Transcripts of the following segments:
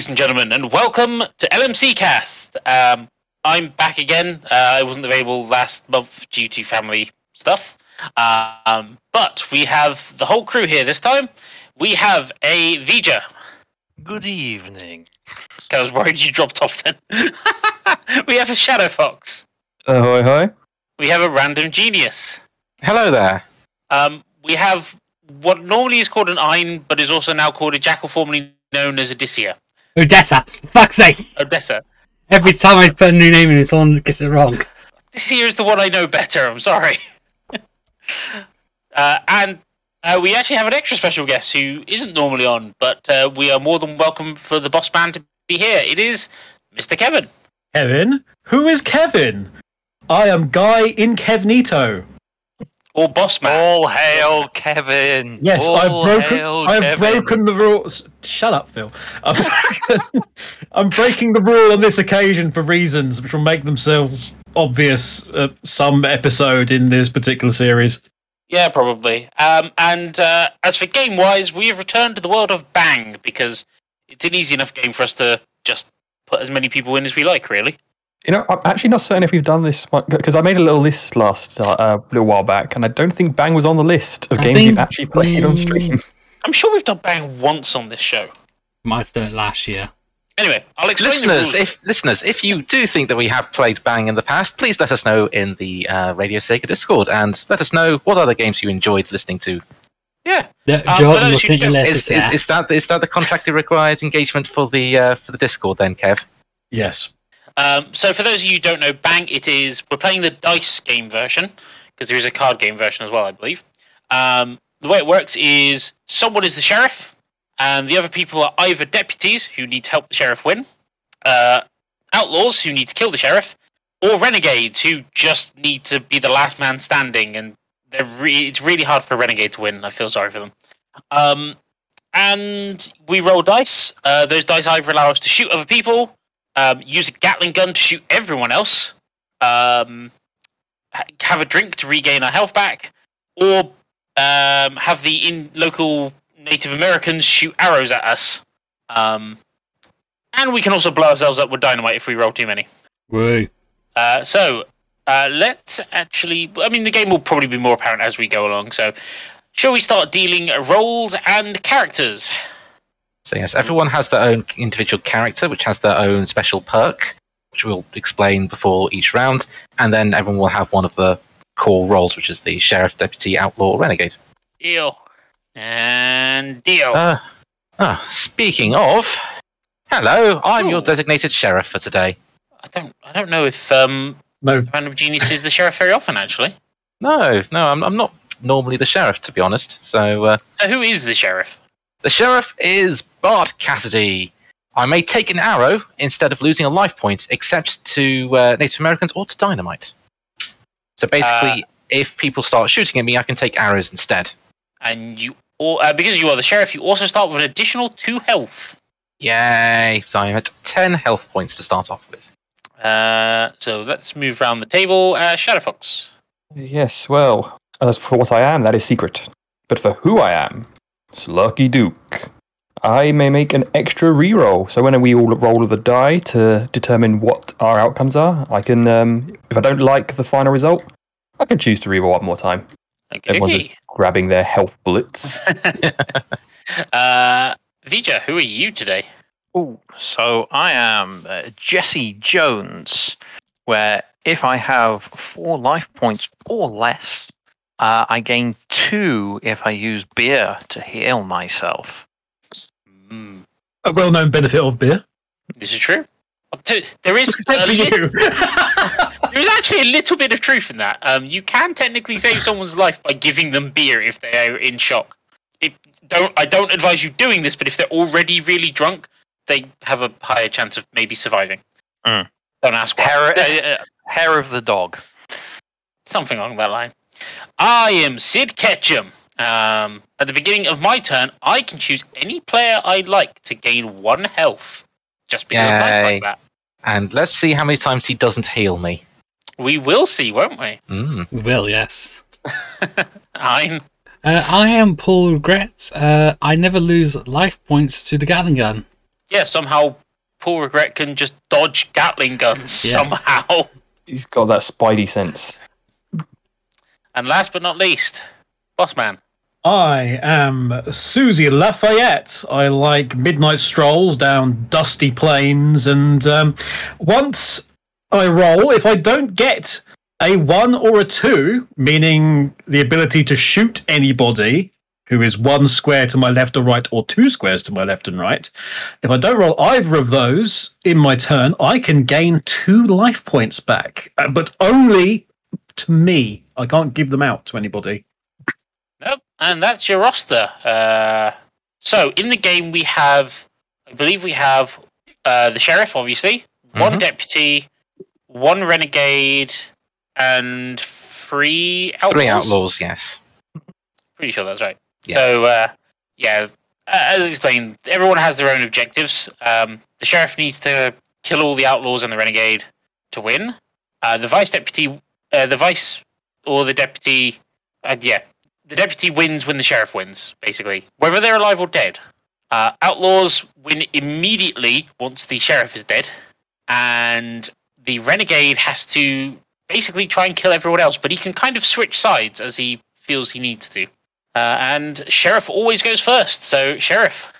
Ladies and gentlemen, and welcome to LMC Cast. Um, I'm back again. Uh, I wasn't available last month due to family stuff, um, but we have the whole crew here this time. We have a Vija. Good evening. I was worried you dropped off then. we have a Shadow Fox. Ahoy, hoy. We have a Random Genius. Hello there. Um, we have what normally is called an Ein, but is also now called a Jackal, formerly known as Odyssia. Odessa. Fuck's sake. Odessa. Every time I put a new name in, someone gets it wrong. This here is the one I know better. I'm sorry. uh, and uh, we actually have an extra special guest who isn't normally on, but uh, we are more than welcome for the boss man to be here. It is Mr. Kevin. Kevin? Who is Kevin? I am Guy in Kevnito. Or boss man. All hail Kevin. Yes, All I've broken. hail I've Kevin. broken the rules. Shut up, Phil. I'm, I'm breaking the rule on this occasion for reasons which will make themselves obvious at some episode in this particular series. Yeah, probably. Um, and uh, as for game wise, we have returned to the world of Bang because it's an easy enough game for us to just put as many people in as we like, really. You know, I'm actually not certain if we've done this because I made a little list last uh, a little while back, and I don't think Bang was on the list of I games think you've actually played on stream. I'm sure we've done Bang once on this show. Might have done it last year. Anyway, I'll explain the Listeners, rules. if listeners, if you do think that we have played Bang in the past, please let us know in the uh, Radio Sega Discord and let us know what other games you enjoyed listening to. yeah, The, Um, Joe, for those looking who at your don't- list, Is, is is, there. is that is that the contracted required engagement for the uh, for the Discord then, Kev? Yes. Um, so for those of you who don't know, Bang, it is we're playing the dice game version because there is a card game version as well, I believe. Um, the way it works is someone is the sheriff, and the other people are either deputies who need to help the sheriff win, uh, outlaws who need to kill the sheriff, or renegades who just need to be the last man standing. And re- it's really hard for a renegade to win. I feel sorry for them. Um, and we roll dice. Uh, those dice either allow us to shoot other people, um, use a Gatling gun to shoot everyone else, um, ha- have a drink to regain our health back, or um, have the in local Native Americans shoot arrows at us. Um, and we can also blow ourselves up with dynamite if we roll too many. Woo. Uh, so uh, let's actually. I mean, the game will probably be more apparent as we go along. So, shall we start dealing roles and characters? So yes, everyone has their own individual character, which has their own special perk, which we'll explain before each round, and then everyone will have one of the core roles, which is the sheriff, deputy, outlaw, or renegade. Deal and deal. Uh, ah, speaking of, hello, I'm your Oh. designated sheriff for today. I don't. I don't know if um, No. Random Genius is the sheriff very often. Actually, No, no, I'm, I'm not normally the sheriff, to be honest. So uh, so who is the sheriff? The sheriff is Bart Cassidy. I may take an arrow instead of losing a life point, except to uh, Native Americans or to dynamite. So basically, if people start shooting at me, I can take arrows instead. And you, or uh, because you are the sheriff, you also start with an additional two health. Yay! So I'm at 10 health points to start off with. Uh, so let's move around the table. Uh, Shadowfox. Yes, well, as for what I am, that is secret. But for who I am, Slurky Duke. I may make an extra reroll. So when we all roll the die to determine what our outcomes are, I can, um, if I don't like the final result, I can choose to reroll one more time. Okay. Everyone's just grabbing their health bullets. Uh, Vija, who are you today? Oh, so I am uh, Jesse Jones, where if I have four life points or less, uh, I gain two if I use beer to heal myself. Mm, A well known benefit of beer. this is true. There is Except for you. there is actually a little bit of truth in that. Um, you can technically save someone's life by giving them beer if they are in shock. It, don't I don't advise you doing this, but if they're already really drunk, they have a higher chance of maybe surviving. Mm. Don't ask why. Hair, uh, uh, hair of the dog. something along that line. I am Sid Ketchum. Um, at the beginning of my turn, I can choose any player I like to gain one health. Just because I'm nice like that. And let's see how many times he doesn't heal me. We will see, won't we? Mm. We will, yes. I'm Uh, I am Paul Regret. Uh, I never lose life points to the Gatling gun. yeah. Somehow, Paul Regret can just dodge Gatling guns Yeah. somehow. He's got that spidey sense. And last but not least, Boss Man. I am Suzy Lafayette. I like midnight strolls down dusty plains, and um, once I roll, if I don't get a one or a two, meaning the ability to shoot anybody, who is one square to my left or right, or two squares to my left and right. If I don't roll either of those in my turn, I can gain two life points back, uh, but only to me. I can't give them out to anybody. Nope. And that's your roster. Uh, so in the game we have, I believe we have uh, the sheriff, obviously, one Mhm. deputy, one renegade, and three outlaws. Three outlaws, yes. Pretty sure that's right. Yes. So uh, yeah, uh, as explained, everyone has their own objectives. Um, the sheriff needs to kill all the outlaws and the renegade to win. Uh, the vice deputy, uh, the vice or the deputy, uh, yeah, the deputy wins when the sheriff wins, basically, whether they're alive or dead. Uh, outlaws win immediately once the sheriff is dead, and the renegade has to basically try and kill everyone else, but he can kind of switch sides as he feels he needs to. Uh, and sheriff always goes first, so sheriff.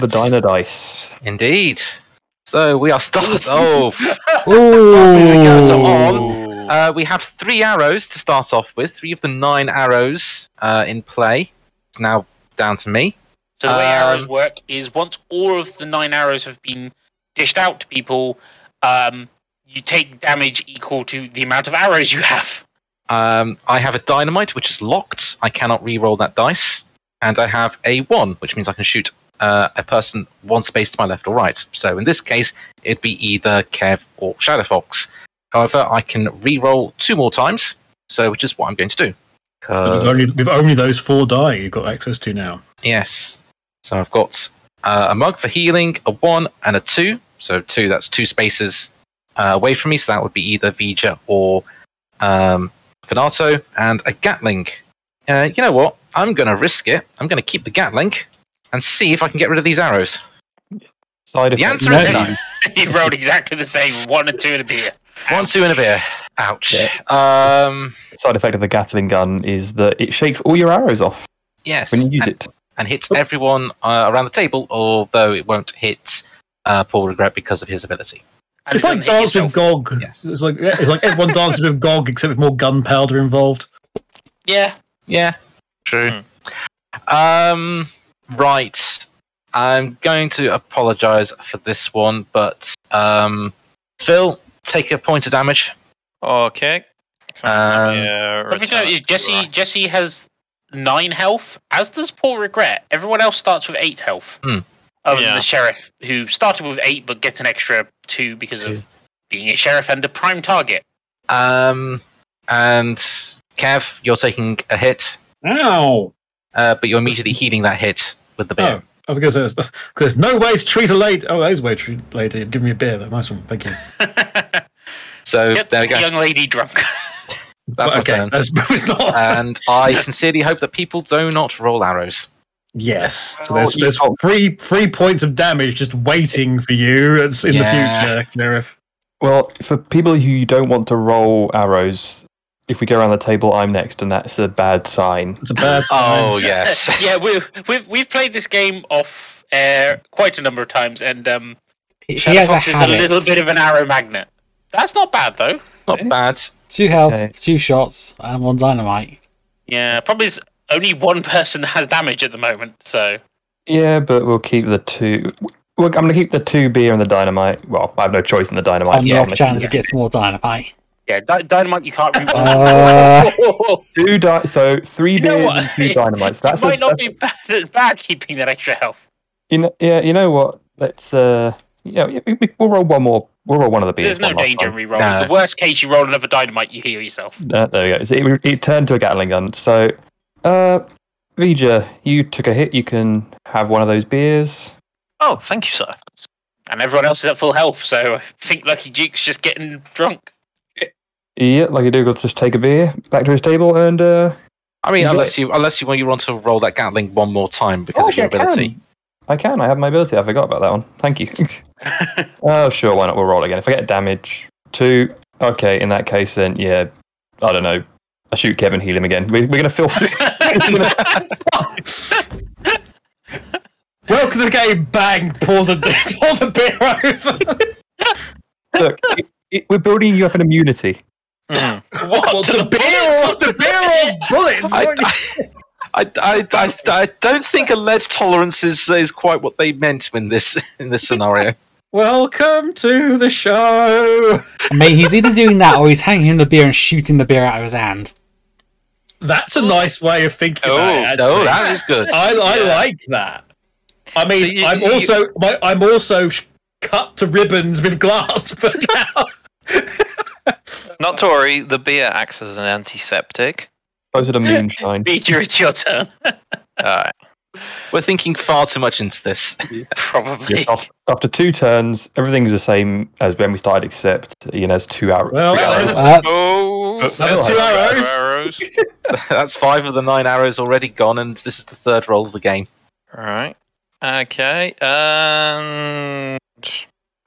Roll the Let's- diner dice. Indeed. So we are start. Oh, Ooh. So on, uh, we have three arrows to start off with. Three of the nine arrows uh, in play. It's now down to me. So the way arrows Um, work is once all of the nine arrows have been dished out to people, um, you take damage equal to the amount of arrows you have. Um, I have a dynamite, which is locked. I cannot re-roll that dice, and I have a one, which means I can shoot uh, a person one space to my left or right. So in this case, it'd be either Kev or Shadowfox. However, I can re-roll two more times, so which is what I'm going to do. Only, with only those four die you've got access to now. yes. So I've got uh, a mug for healing, a one and a two. So two, that's two spaces uh, away from me. So that would be either Vija or um, Venato, and a Gatling. Uh, you know what? I'm going to risk it. I'm going to keep the Gatling and see if I can get rid of these arrows. Side effect. The effect. answer No. is no. he rolled exactly the same. One and two in a beer. One, two, and a beer. Ouch. Um, Side effect of the Gatling gun is that it shakes all your arrows off yes. when you use and, it. and hits everyone uh, around the table, although it won't hit uh, Paul Regret because of his ability. And It's it like dancing yourself. Gog. Yes. It's like yeah, it's like everyone dances with Gog except with more gunpowder involved. Yeah. Yeah, true. Um, right. I'm going to apologize for this one, but um, Phil, take a point of damage. Okay. Um, yeah, Something to note is Jesse. Jesse has nine health, as does Paul Regret. Everyone else starts with eight health. Hmm. Other Yeah. than the sheriff, who started with eight but gets an extra two because of being a sheriff and a prime target. Um, and Kev, you're taking a hit, Ow! Uh, but you're immediately healing that hit with the beer. Oh, because there's, there's no way to treat a lady. Oh, there's a way to treat a lady. Give me a beer. That's nice one. Thank you. So Get there we go. young lady drunk. That's my okay. turn. That's, it's not. And I sincerely hope that people do not roll arrows. yes. So Oh, there's, you three three points of damage just waiting for you It's in Yeah. the future, Sheriff. Well, for people who don't want to roll arrows, if we go around the table, I'm next, and that's a bad sign. It's a bad sign. Oh yes. yeah, we've, we've we've played this game off air quite a number of times, and um, He he Shadow has a is a habit. little bit of an arrow magnet. That's not bad though. Not bad. Two health, Okay. two shots, and one dynamite. Yeah, probably is only one person has damage at the moment. So Yeah, but we'll keep the two. Well, I'm going to keep the two beer and the dynamite. Well, I have no choice in the dynamite. On the but I'm off gonna chance it gets more dynamite. Yeah, dy- dynamite you can't. Re- Uh, two di- So three You know beers what? and two dynamites. That's it a, might not that's- be bad, bad keeping that extra health. You know, yeah, you know what? Let's. uh Yeah, we- we- we'll roll one more. We'll roll one of the beers. There's no danger in time. re-rolling. No. The worst case, you roll another dynamite, you heal yourself. Uh, there we go. So it, it turned to a Gatling gun. So, uh, Vija, you took a hit. You can have one of those beers. Oh, thank you, sir. And everyone else is at full health, so I think Lucky Duke's just getting drunk. Yeah, like you do, go just take a beer back to his table and. uh I mean, unless you unless you want you want to roll that Gatling one more time because Oh, of your actually, I ability. can. I can. I have my ability. I forgot about that one. Thank you. oh, sure. Why not? We'll roll again. If I get damage, two. Okay, in that case, then yeah. I don't know. I shoot Kevin, heal him again. We, we're gonna feel. Welcome to the game. Bang. Pause a pause a beer over. Look, it, it, we're building you up an immunity. Mm. what? Well, to to the beer bullets? to beer or bullets? I, I, I, I, I don't think a lead tolerance is, is quite what they meant in this in this scenario. Welcome to the show. Mate, he's either doing that or he's hanging the beer and shooting the beer out of his hand. That's a nice way of thinking Oh, about it. no, that is good. I, I Yeah. like that. I mean, So you- I'm you- also my, I'm also cut to ribbons with glass, for now Not to worry, the beer acts as an antiseptic. Closer to moonshine. Beecher, it's your turn. Alright. We're thinking far too much into this. Probably. Yes, af- after two turns, everything's the same as when we started, except Ian has two arrows. Well, three well, arrows. Uh, Oh, That's two arrows. arrows. That's five of the nine arrows already gone, and this is the third roll of the game. Alright. Okay. And.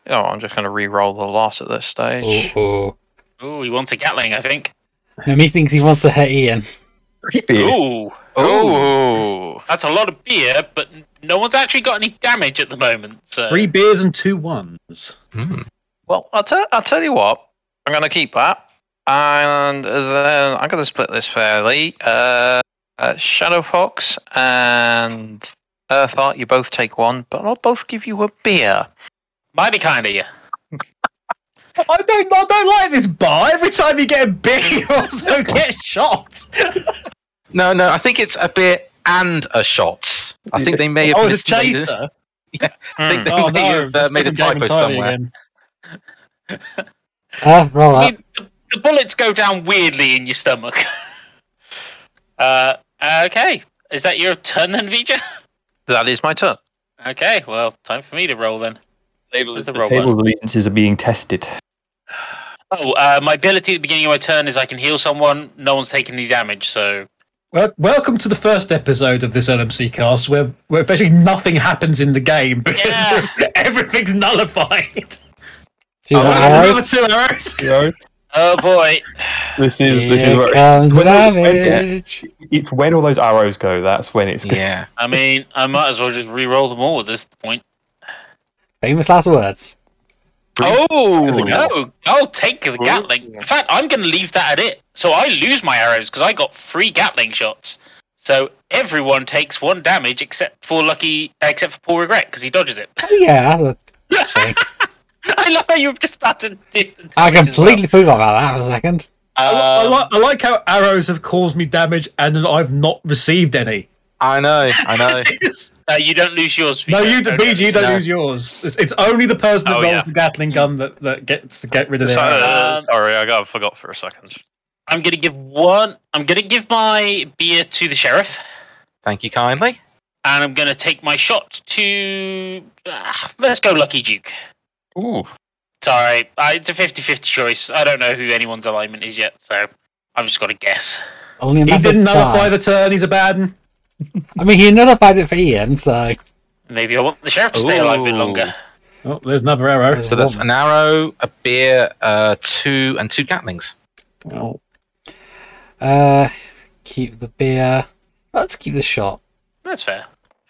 Oh, I'm just going to re-roll the loss at this stage. oh, Ooh, he wants a Gatling, I think. oh. And he thinks he wants to hit Ian. Three beer. Ooh, Oh. that's a lot of beer, but no one's actually got any damage at the moment. So three beers and two ones. Hmm. Well, I'll, tell I'll tell you what. I'm going to keep that. And then I'm going to split this fairly. Uh, uh, Shadow Fox and Earthart, you both take one, but I'll both give you a beer. Mighty kind of you. I don't, I don't like this bar. Every time you get a beer, you also get shot. No, no, I think it's a beer and a shot. I think they may have. Oh, it's a made- chaser. I think they Oh may no, have uh, that's made a different game typo entirely somewhere. again. Uh, roll I mean, the, the bullets go down weirdly in your stomach. Uh, okay. Is that your turn then, Vija? That is my turn. Okay, well, time for me to roll then. Where's the The roll table of allegiances are being tested. Oh, uh, my ability at the beginning of my turn is I can heal someone. No one's taking any damage, so Well, welcome to the first episode of this LMC cast, where where effectively nothing happens in the game because Yeah. everything's nullified. Two Oh, There's arrows. two arrows. oh boy. This is this is where comes the when- when- yeah. damage. it's when all those arrows go. That's when it's Yeah. I mean, I might as well just re-roll them all at this point. Famous last words. Oh, No, I'll take the Gatling. In fact, I'm going to leave that at it. So I lose my arrows because I got three Gatling shots. So everyone takes one damage except for Lucky, except for Paul Regret because he dodges it. Oh yeah, that's a thing. I love how you were just about to do. the I damage as well. completely forgot about that for a second. I, I, Um, like, I like how arrows have caused me damage and I've not received any. I know. I know. uh, you don't lose yours. no, you, don't BG, you don't no. lose yours. It's, it's only the person that Oh, rolls yeah. the Gatling gun that, that gets to get rid of So- their arrow. uh, Um, sorry, I got forgot for a second. I'm going to give one. I'm going to give my beer to the sheriff, Thank you kindly. and I'm going to take my shot to. Uh, let's go, Lucky Duke. Ooh. Sorry, I, it's a 50-50 choice. I don't know who anyone's alignment is yet, so I've just got to guess. Only He didn't of nullify time. the turn, he's a bad one. I mean, he nullified it for Ian, so Maybe I want the sheriff to stay alive a bit longer. Oh, there's another arrow. So that's an arrow, a beer, uh, two, and two Gatlings. Well, uh, keep the beer. Let's keep the shot. That's fair.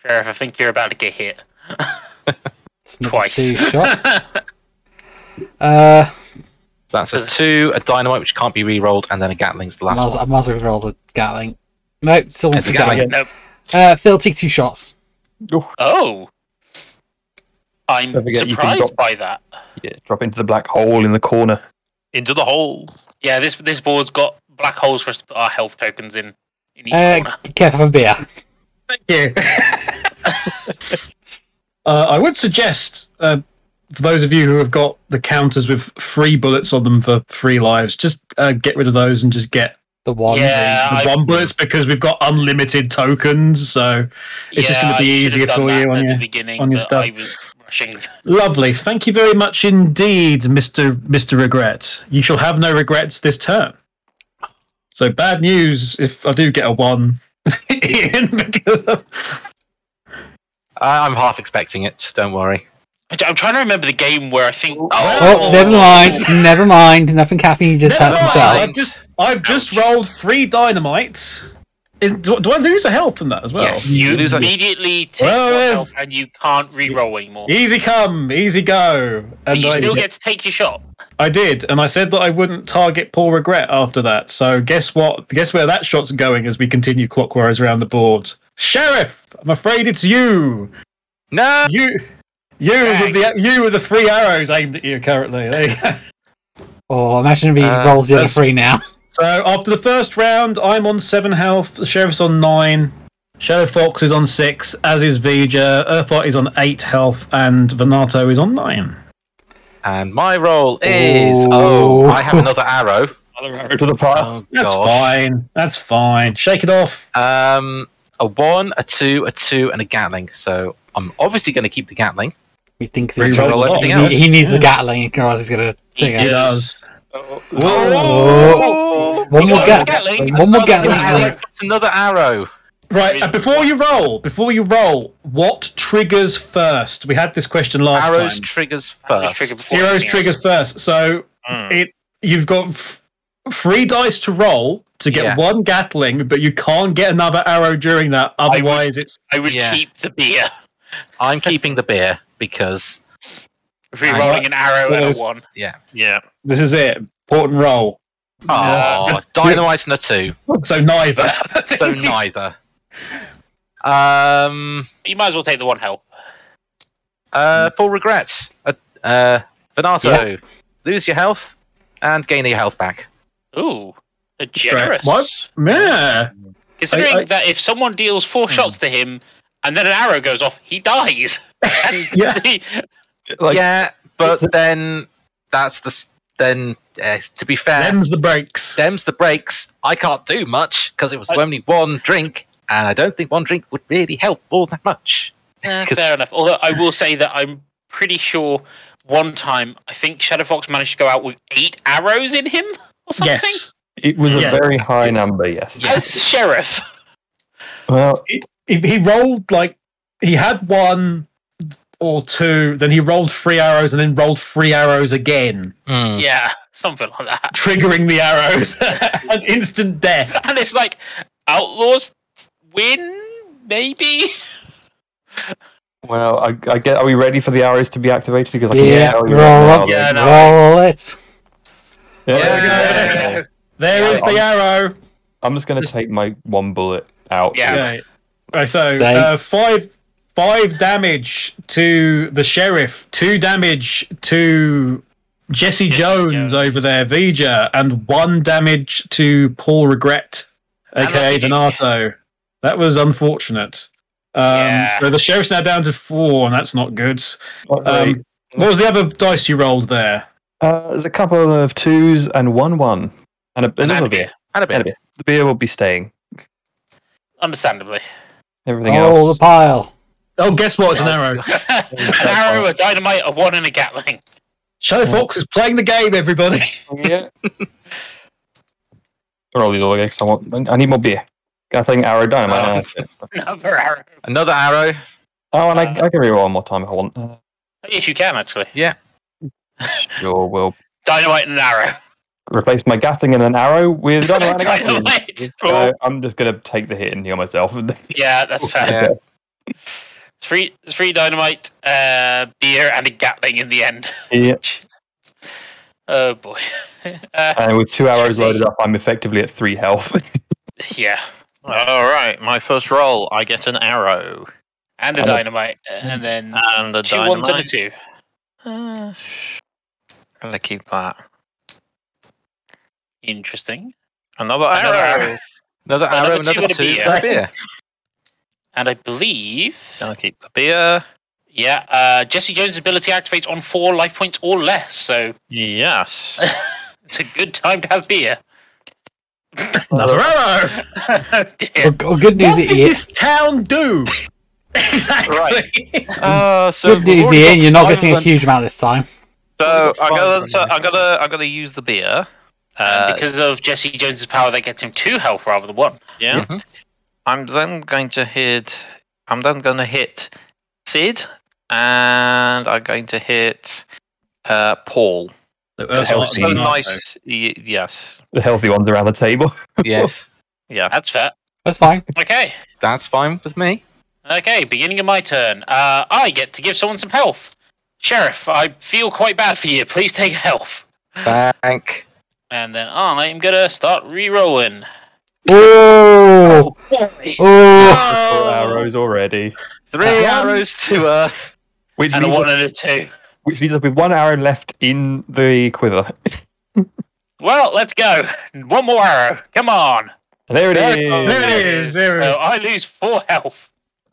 Sheriff, I think you're about to get hit. Twice. two shots. Uh, So that's a two, a dynamite which can't be re-rolled, and then a Gatling's the I last might, I one. might as well roll the Gatling. Nope, still wants It's the a Gatling. Gatling. nope. Uh, Phil, take two shots. Oh. I'm Don't forget you can surprised drop- by that. Yeah, drop into the black hole in the corner. Into the hole. Yeah, this this board's got black holes for us to put our health tokens in. in each Uh, corner. Kev, have a beer. Thank you. uh, I would suggest, uh, for those of you who have got the counters with free bullets on them for free lives, just uh, get rid of those and just get The ones. Yeah, the I- one because we've got unlimited tokens. So it's just gonna be I should have easier for you on your- the beginning, on your stuff. I was rushing. lovely. Thank you very much indeed, Mister Mister Regret. You shall have no regrets this turn. So bad news if I do get a one, Ian, because of, I- I'm half expecting it. Don't worry. I'm trying to remember the game where I think. Oh, never mind. Oh. Never mind. Nothing happened. He just Never hurts mind, himself. I've just I've just Ouch. rolled three dynamite. Is, do, do I lose a health from that as well? Yes. You lose immediately take Well, one there's- health and you can't re-roll anymore. Easy come, easy go. But And you I, still get to take your shot. I did, and I said that I wouldn't target Paul Regret after that. So guess what? Guess where that shot's going as we continue clockwise around the board. Sheriff, I'm afraid it's you. No. You, you with the you with the three arrows aimed at you currently. There you go. Oh, imagine if he Uh, rolls the other three now. So after the first round, I'm on seven health. The sheriff's on nine. Shadow Fox is on six, as is Vija. Earthlight is on eight health, and Venato is on nine. And my roll is Oh. oh, I have another arrow. Another arrow to the pile. Oh That's gosh. fine. That's fine. Shake it off. Um, a one, a two, a two, and a Gatling. So I'm obviously going to keep the Gatling. He thinks he's Reroll trying Roll everything he, else. he needs the Gatling, or else he's gonna take It it. does. Oh. One more got Gatling. one more Another Gatling. Gatling, arrow. Another arrow. Right, and before you roll, before you roll, what triggers first? We had this question last Arrows time. Arrows triggers first. trigger Heroes triggers else. first. So Mm. it you've got f- three dice to roll to get Yeah. one Gatling, but you can't get another arrow during that. would- Otherwise, it's I would Yeah. keep the beer. I'm keeping the beer because Re-rolling an arrow and a Yes. one. yeah. Yeah. this is it. Port and roll. Oh, dynamite and a two. So neither. So neither. Um. You might as well take the one health. Uh. Full regrets. Uh. uh Venato, lose your health and gain your health back. Ooh, a generous. What? yeah. Considering I- I- that if someone deals four shots to him and then an arrow goes off, he dies. And Yeah. he- Like, yeah, but then that's the then uh, to be fair, Them's the breaks. them's the breaks. I can't do much because it was I- only one drink, and I don't think one drink would really help all that much. 'Cause- fair enough. Although I will say that I'm pretty sure one time I think Shadow Fox managed to go out with eight arrows in him or something. Yes. It was a very high number, yes. As the sheriff. Well, He, he rolled like he had one or two, then he rolled three arrows and then rolled three arrows again, Mm. Yeah, something like that. triggering the arrows and instant death. And it's like outlaws win, maybe. well, I, I get. Are we ready for the arrows to be activated? Because I can Yeah, tell you roll right up. now, Yeah, no. Roll it. Yeah, There we go. yeah. There is the arrow. I'm just going to take my one bullet out. Yeah. Okay. Right, so uh, five five damage to the sheriff, two damage to Jesse, Jones, Jones. over there, Vija, and one damage to Paul Regret, aka Unlucky. Donato. That was unfortunate. Um, Yeah. So the sheriff's now down to four, and that's not good. Not great. Um, what was the other dice you rolled there? Uh, there's a couple of twos and one one, and a, And another a beer. beer. And a bit. And a beer. The beer will be staying. Understandably. Everything Roll else. the pile. Oh, guess what? It's an arrow. An arrow, a dynamite, a one, and a Gatling. Shadow Fox is playing the game, everybody. yeah. Roll these all again 'cause I want. I need more beer. Gatling arrow dynamite. Oh. Another arrow. Another arrow. Oh, and I, I can reroll one more time if I want. Uh, Yes, you can actually. Yeah. Sure, we'll Dynamite and an arrow. replace my Gatling and an arrow with dynamite. and a Gatling. Dynamite. So I'm just gonna take the hit and heal myself. Yeah, that's fair. Yeah. Three, three dynamite, uh, beer, and a Gatling in the end. yeah. Oh boy. Uh, And with two arrows Jesse. loaded up, I'm effectively at three health. yeah, All right, my first roll, I get an arrow and a And a- dynamite, and then and a two dynamite. ones and a two. Uh, gonna keep that. Interesting. Another, Another arrow. arrow. Another Another arrow. two Another and two. beer. and a beer. And I believe, Gonna keep the beer. yeah, uh, Jesse Jones' ability activates on four life points or less, so Yes. it's a good time to have beer. Another arrow. oh dear. Well, good news, What did Ian. this town do? exactly. Uh, so Good news, already Ian. You're not five getting a huge amount this time. So I'm gonna, so I'm gonna, I'm gonna use the beer. Uh, because of Jesse Jones' power, that gets him two health rather than one. yeah. Mhm. I'm then going to hit. I'm then going to hit Sid, and I'm going to hit uh, Paul. healthy. So nice. Y- yes. the healthy ones around the table. Yes, Yeah. That's fair. That's fine. Okay. that's fine with me. Okay, beginning of my turn. Uh, I get to give someone some health. Sheriff, I feel quite bad for you. Please take health. Thank. And then I'm gonna start re-rolling. Oh, boy. oh. Four arrows already. Three Uh, arrows to Earth. Which And a one us, and a two. which leaves us with one arrow left in the quiver. Well, let's go. One more arrow. Come on. There it There is. it. There it is. There it So is. I lose four health.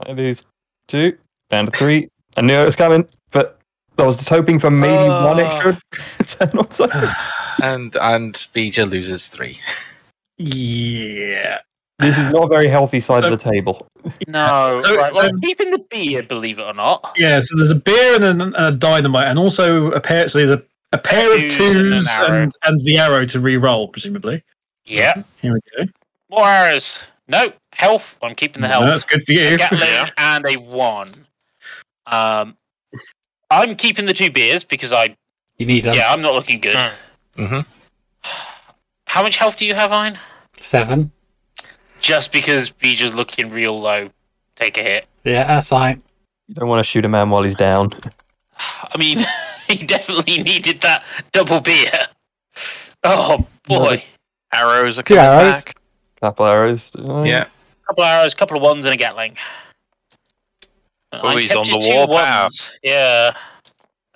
I lose two, down to three. I knew it was coming, but I was just hoping for maybe one Oh. extra turn or so. And and Vija loses three. Yeah. This is not a very healthy side So- of the table. No. So- right, so- I'm keeping the beer, believe it or not. Yeah, so there's a beer and a, a dynamite, and also a pair. So there's a, a pair of Twos and an and, and the arrow to re-roll, presumably. Yeah. Here we go. More arrows. No. Health. I'm keeping the health. No, that's good for you. Gatling and a one. Um, I'm keeping the two beers because I You need them. yeah I'm not looking good. Mm-hmm. How much health do you have, Ian? Seven. Just because Vija's looking real low, take a hit. Yeah, that's fine. You don't want to shoot a man while he's down. I mean, he definitely needed that double beer. Oh boy, Arrows are Two coming arrows. back. Couple arrows. Yeah. couple of arrows, couple of ones, and a Gatling. Oh, I he's on the two warpath. Yeah.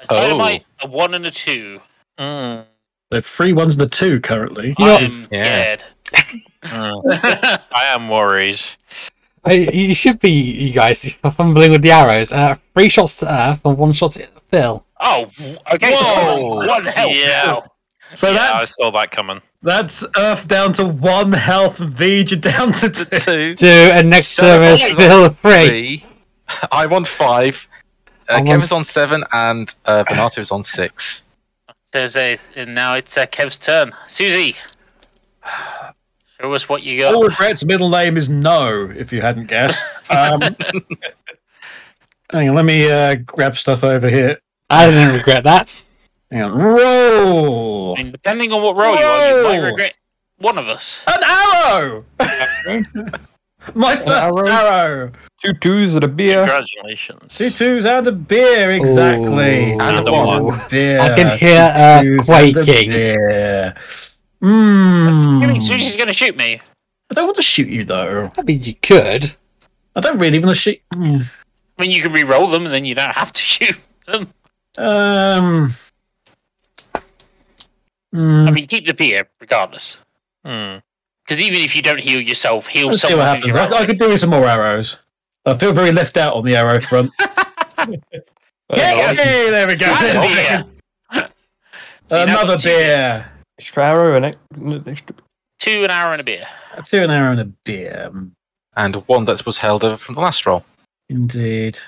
A Oh. dynamite, a one and a two. Mm, So three ones and a two currently. You know- I'm Yeah. scared. mm. I am worried. Uh, You should be, you guys, fumbling with the arrows. Uh, three shots to Earth and one shot to Phil. Oh, okay. Whoa. One health Yeah. now. So yeah, I saw that coming. that's Earth down to one health, and Vija down to two. Two, Two, and next term is Shut up. Phil three. three. I'm on five. Uh, I'm on Kevin's on seven, and uh, Bernardo is on six. Thursday, and now it's uh, Kev's turn. Suzy, show us what you got. All regrets middle name is No, if you hadn't guessed. Um, hang on, let me uh, grab stuff over here. I didn't regret that. Hang on. Roll! I mean, depending on what role you are, you might regret one of us. An arrow! My first arrow? arrow! Two twos and a beer. Congratulations. Two twos and a beer, exactly. Ooh. And a one. beer. I can hear, Two uh, twos and a quaking. beer. You Mm. mean Suzy's going to shoot me? I don't want to shoot you though. I mean, you could. I don't really want to shoot. Mm. I mean, you can re-roll them, and then you don't have to shoot them. Um. mm, I mean, keep the beer regardless. Hmm. Because even if you don't heal yourself, heal let's see someone what happens. I, I could do with some more arrows. I feel very left out on the arrow front. Yeah, Yay! There we go. And a beer. So Another beer. Extra arrow and extra. Two, an hour, and a beer. Two an arrow and a beer. And one that was held over from the last roll. Indeed.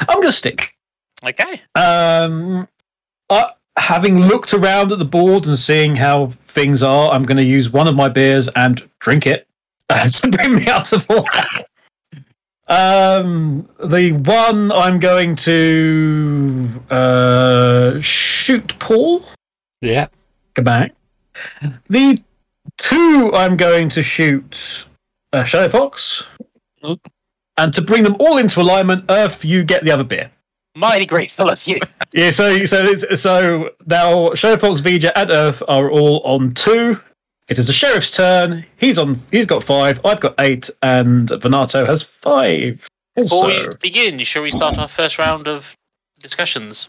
I'm gonna stick. Okay. Um, uh, having looked around at the board and seeing how things are, I'm going to use one of my beers and drink it to bring me up to full. um, the one I'm going to uh, shoot Paul. Yeah. Come back. The two I'm going to shoot uh, Shadow Fox. And to bring them all into alignment, Earth, you get the other beer. Mighty grateful of you. Yeah, so so it's, so now Shadow Fox, Vija, and Earth are all on two. It is the sheriff's turn. He's on. He's got five. I've got eight, and Venato has five. Before we begin, shall we start our first round of discussions?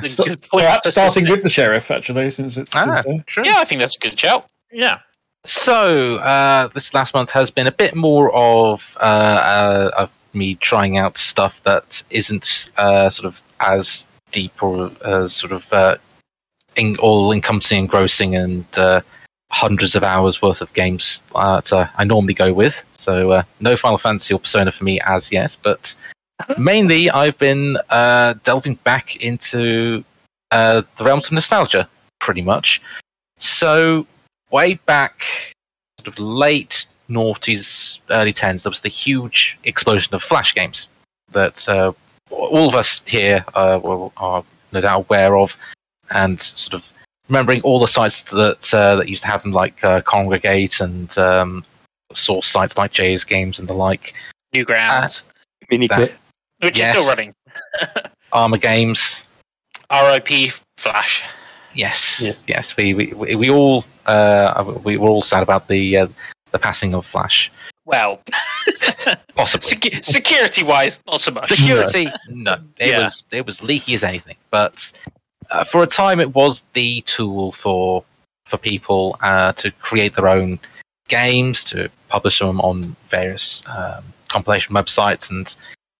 But Yes. a good point Perhaps starting with the sheriff, actually, since it's. Ah, uh, true. Yeah, I think that's a good shout. Yeah. So uh, this last month has been a bit more of uh, uh, of me trying out stuff that isn't uh, sort of as deep or uh, sort of uh, in, all encompassing, engrossing, and uh, hundreds of hours worth of games uh, that I normally go with. So uh, no Final Fantasy or Persona for me as yet, but mainly I've been uh, delving back into uh, the realms of nostalgia, pretty much. So way back, sort of late noughties, early tens, there was the huge explosion of flash games that uh, all of us here uh, were- are no doubt aware of, and sort of remembering all the sites that uh, that used to have them, like uh, Kongregate and um, source sites like Jay's Games and the like. Newgrounds, Mini That- clip. Which yes. is still running. Armor Games, R.I.P. Flash. Yes, Yeah. yes. We, we we we all uh, we were all sad about the uh, the passing of Flash. Well, Possibly secu- security-wise, not so much. security. no, it Yeah. was it was leaky as anything. But uh, for a time, it was the tool for for people uh, to create their own games, to publish them on various um, compilation websites, and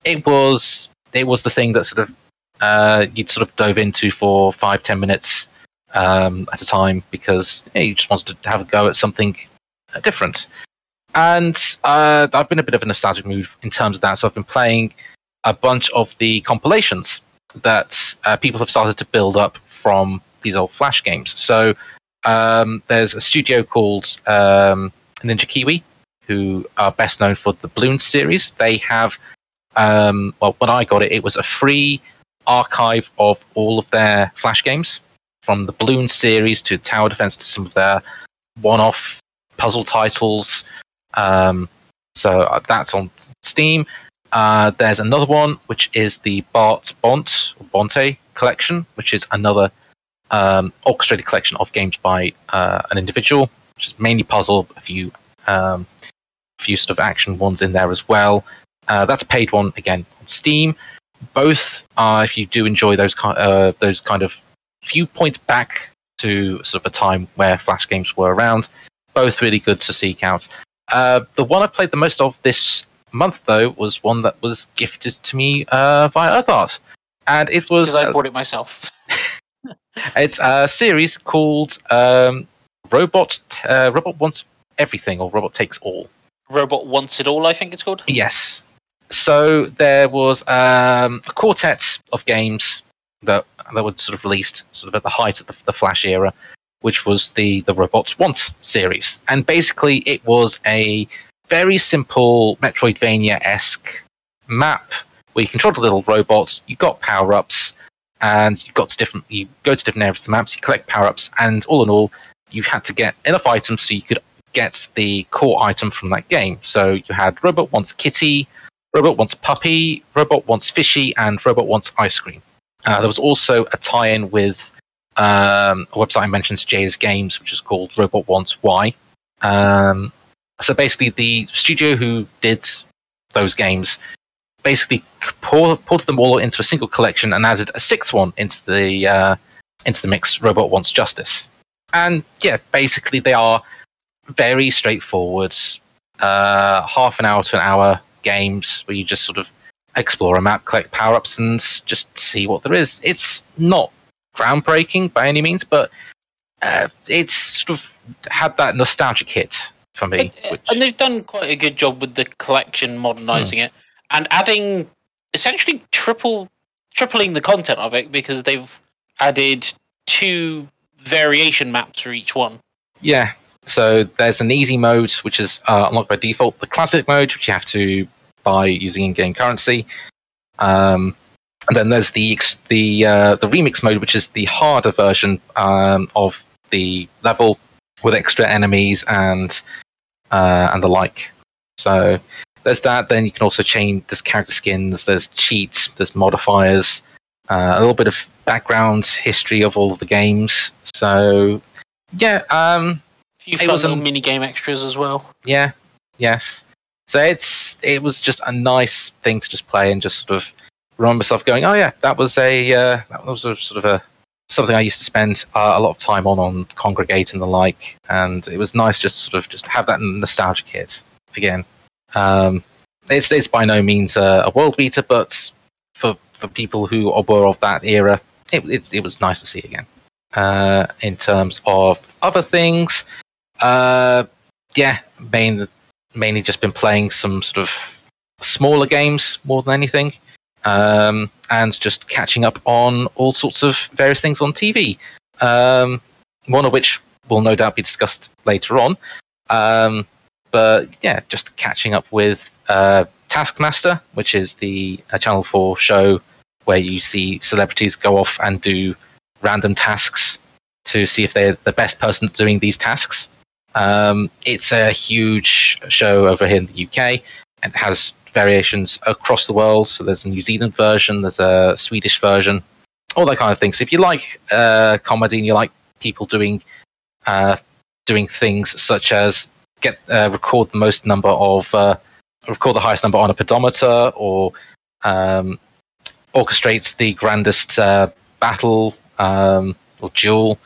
it was it was the thing that sort of uh, you'd sort of dove into for five ten minutes um, at a time because yeah, you just wanted to have a go at something different. And uh, I've been a bit of a nostalgic mood in terms of that. So I've been playing a bunch of the compilations that uh, people have started to build up from these old Flash games. So um, there's a studio called um, Ninja Kiwi, who are best known for the Bloons series. They have, um, well, when I got it, it was a free archive of all of their Flash games, from the Bloons series to Tower Defense to some of their one-off puzzle titles. Um, so uh, that's on Steam. Uh, there's another one which is the Bart Bont Bonte collection, which is another um, orchestrated collection of games by uh, an individual, which is mainly puzzle, a few um, a few sort of action ones in there as well. Uh, that's a paid one again on Steam. Both are, if you do enjoy those kind uh, those kind of few points back to sort of a time where Flash games were around. Both really good to seek out. Uh, the one I played the most of this month, though, was one that was gifted to me uh, via EarthArt, and it was Because I uh, bought it myself. it's a series called um, Robot uh, Robot Wants Everything or Robot Takes All. Robot Wants It All, I think it's called. Yes. So there was um, a quartet of games that that were sort of released sort of at the height of the, the Flash era, which was the the Robots Want series, and basically it was a very simple Metroidvania esque map where you controlled the little robots, you got power ups, and you got to different you go to different areas of the maps, you collect power ups, and all in all, you had to get enough items so you could get the core item from that game. So you had Robot Wants Kitty, Robot Wants Puppy, Robot Wants Fishy, and Robot Wants Ice Cream. Uh, there was also a tie-in with um, a website I mentioned, Jay's Games, which is called Robot Wants Why. Um, so basically, the studio who did those games basically poured them all into a single collection and added a sixth one into the uh, into the mix. Robot Wants Justice, and yeah, basically they are very straightforward, uh, half an hour to an hour games where you just sort of explore a map, collect power ups, and just see what there is. It's not groundbreaking by any means, but uh, it's sort of had that nostalgic hit for me. Uh, which- and they've done quite a good job with the collection, modernizing it, and adding essentially triple, tripling the content of it because they've added two variation maps for each one. Yeah. So there's an easy mode, which is uh, unlocked by default. The classic mode, which you have to buy using in-game currency. Um, and then there's the the uh, the remix mode, which is the harder version um, of the level with extra enemies and uh, and the like. So there's that. Then you can also change. There's character skins. There's cheats. There's modifiers. Uh, a little bit of background history of all of the games. So yeah, um, A few fun little mini game extras as well. yeah, yes. So it's it was just a nice thing to just play and just sort of remind myself going, "Oh yeah, that was a uh, that was a sort of a something I used to spend uh, a lot of time on on Kongregate and the like, and it was nice just sort of just have that nostalgic hit again. Um, it's it's by no means a, a world beater, but for for people who were of that era, it it, it was nice to see again. Uh, in terms of other things, uh, yeah, main, mainly just been playing some sort of smaller games more than anything, um, and just catching up on all sorts of various things on TV. Um, one of which will no doubt be discussed later on. Um, but yeah, just catching up with uh, Taskmaster, which is the uh, Channel 4 show where you see celebrities go off and do random tasks to see if they're the best person doing these tasks. Um, it's a huge show over here in the UK and has variations across the world. So there's a New Zealand version, there's a Swedish version, all that kind of thing. So if you like uh, comedy and you like people doing uh, doing things such as get uh, record the most number of uh, record the highest number on a pedometer or um, orchestrates the grandest uh, battle um, or duel.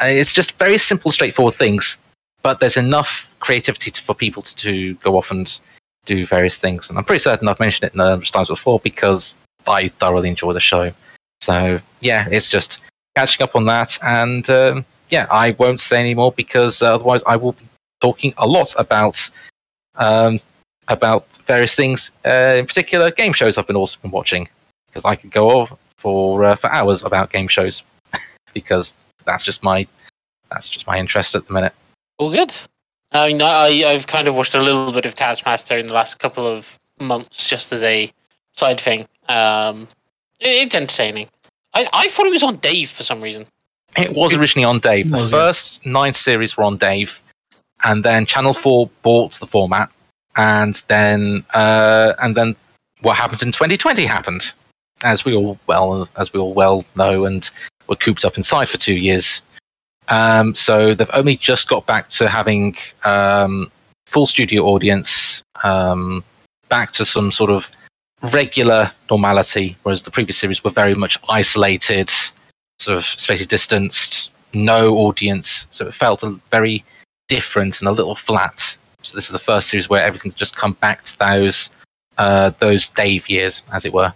Uh, it's just very simple, straightforward things, but there's enough creativity to, for people to, to, go off and do various things. And I'm pretty certain I've mentioned it numerous times before because I thoroughly enjoy the show. So yeah, it's just catching up on that. And um, yeah, I won't say any more because uh, otherwise I will be talking a lot about um, about various things. Uh, in particular, game shows I've been also been watching because I could go off for uh, for hours about game shows because that's just my that's just my interest at the minute. All good. I mean, I I've kind of watched a little bit of Taskmaster in the last couple of months just as a side thing. Um, it, it's entertaining. I, I thought it was on Dave for some reason. It was originally on Dave. The first nine series were on Dave, and then Channel Four bought the format, and then uh, and then what happened in 2020 happened, as we all well as we all well know, and were cooped up inside for two years. Um, so they've only just got back to having um, full studio audience, um, back to some sort of regular normality, whereas the previous series were very much isolated, sort of spatially distanced, no audience. So it felt very different and a little flat. So this is the first series where everything's just come back to those uh, those Dave years, as it were.